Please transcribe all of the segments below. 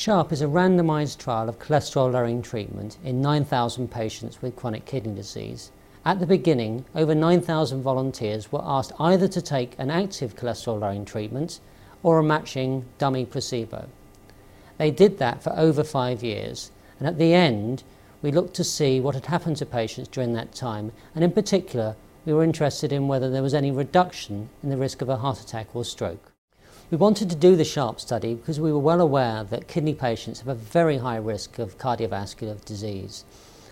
SHARP is a randomized trial of cholesterol lowering treatment in 9,000 patients with chronic kidney disease. At the beginning, over 9,000 volunteers were asked either to take an active cholesterol lowering treatment or a matching dummy placebo. They did that for over five years, and at the end, we looked to see what had happened to patients during that time, and in particular, we were interested in whether there was any reduction in the risk of a heart attack or stroke. We wanted to do the SHARP study because we were well aware that kidney patients have a very high risk of cardiovascular disease.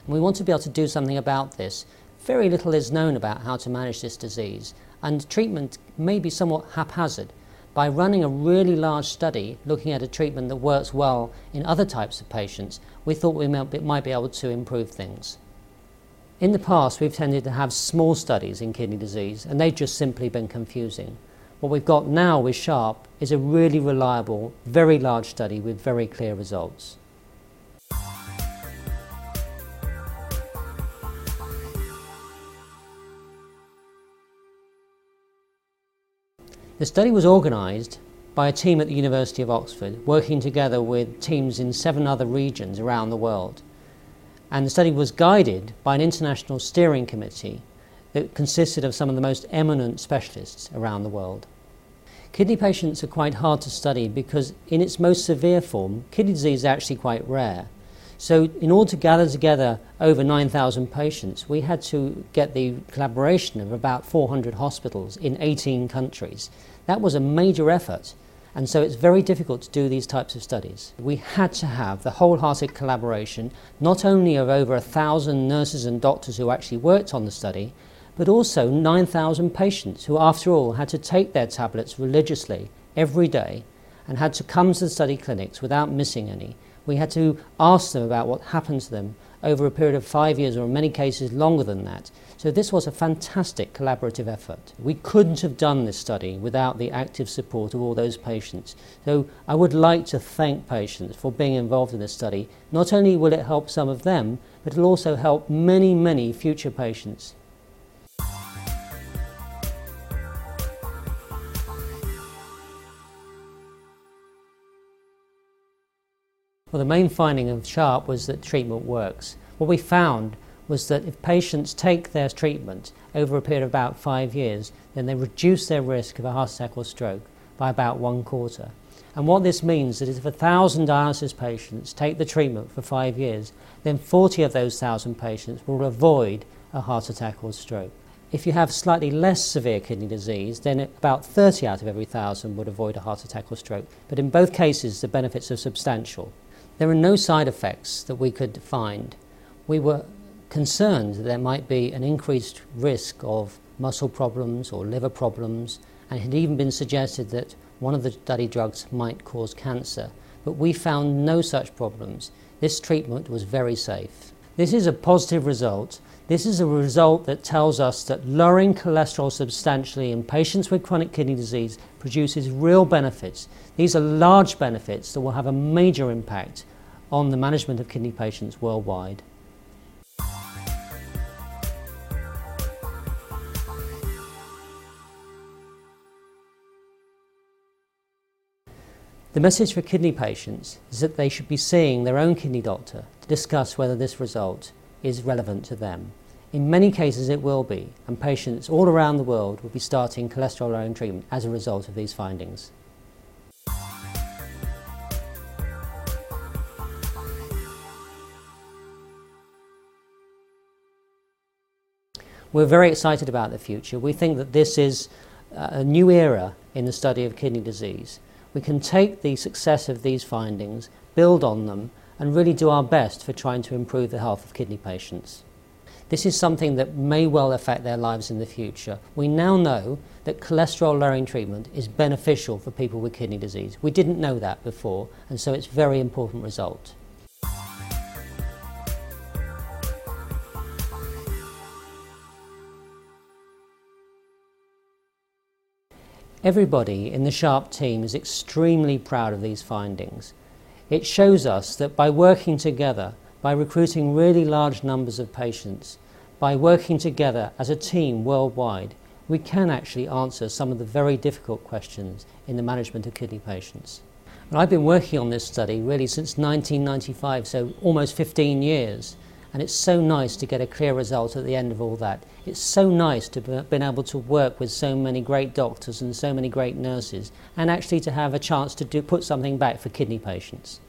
And we want to be able to do something about this. Very little is known about how to manage this disease, and treatment may be somewhat haphazard. By running a really large study looking at a treatment that works well in other types of patients, we thought we might be able to improve things. In the past, we've tended to have small studies in kidney disease, and they've just simply been confusing. What we've got now with SHARP is a really reliable, very large study with very clear results. The study was organised by a team at the University of Oxford, working together with teams in seven other regions around the world. And the study was guided by an international steering committee that consisted of some of the most eminent specialists around the world. Kidney patients are quite hard to study because, in its most severe form, kidney disease is actually quite rare. So, in order to gather together over 9,000 patients, we had to get the collaboration of about 400 hospitals in 18 countries. That was a major effort, and so it's very difficult to do these types of studies. We had to have the wholehearted collaboration, not only of over a thousand nurses and doctors who actually worked on the study, but also 9,000 patients who, after all, had to take their tablets religiously every day and had to come to the study clinics without missing any. We had to ask them about what happened to them over a period of five years, or in many cases longer than that. So, this was a fantastic collaborative effort. We couldn't have done this study without the active support of all those patients. So, I would like to thank patients for being involved in this study. Not only will it help some of them, but it will also help many, many future patients. Well, the main finding of SHARP was that treatment works. What we found was that if patients take their treatment over a period of about five years, then they reduce their risk of a heart attack or stroke by about one quarter. And what this means is that if a thousand dialysis patients take the treatment for five years, then 40 of those thousand patients will avoid a heart attack or stroke. If you have slightly less severe kidney disease, then about 30 out of every thousand would avoid a heart attack or stroke. But in both cases, the benefits are substantial. There are no side effects that we could find. We were concerned that there might be an increased risk of muscle problems or liver problems, and it had even been suggested that one of the study drugs might cause cancer. But we found no such problems. This treatment was very safe. This is a positive result. This is a result that tells us that lowering cholesterol substantially in patients with chronic kidney disease produces real benefits. These are large benefits that will have a major impact on the management of kidney patients worldwide. The message for kidney patients is that they should be seeing their own kidney doctor to discuss whether this result is relevant to them. In many cases, it will be, and patients all around the world will be starting cholesterol lowering treatment as a result of these findings. We're very excited about the future. We think that this is uh, a new era in the study of kidney disease. We can take the success of these findings, build on them, and really do our best for trying to improve the health of kidney patients. This is something that may well affect their lives in the future. We now know that cholesterol lowering treatment is beneficial for people with kidney disease. We didn't know that before, and so it's a very important result. Everybody in the SHARP team is extremely proud of these findings. It shows us that by working together, by recruiting really large numbers of patients, by working together as a team worldwide, we can actually answer some of the very difficult questions in the management of kidney patients. And I've been working on this study really since 1995, so almost 15 years. And it's so nice to get a clear result at the end of all that. It's so nice to have been able to work with so many great doctors and so many great nurses, and actually to have a chance to do, put something back for kidney patients.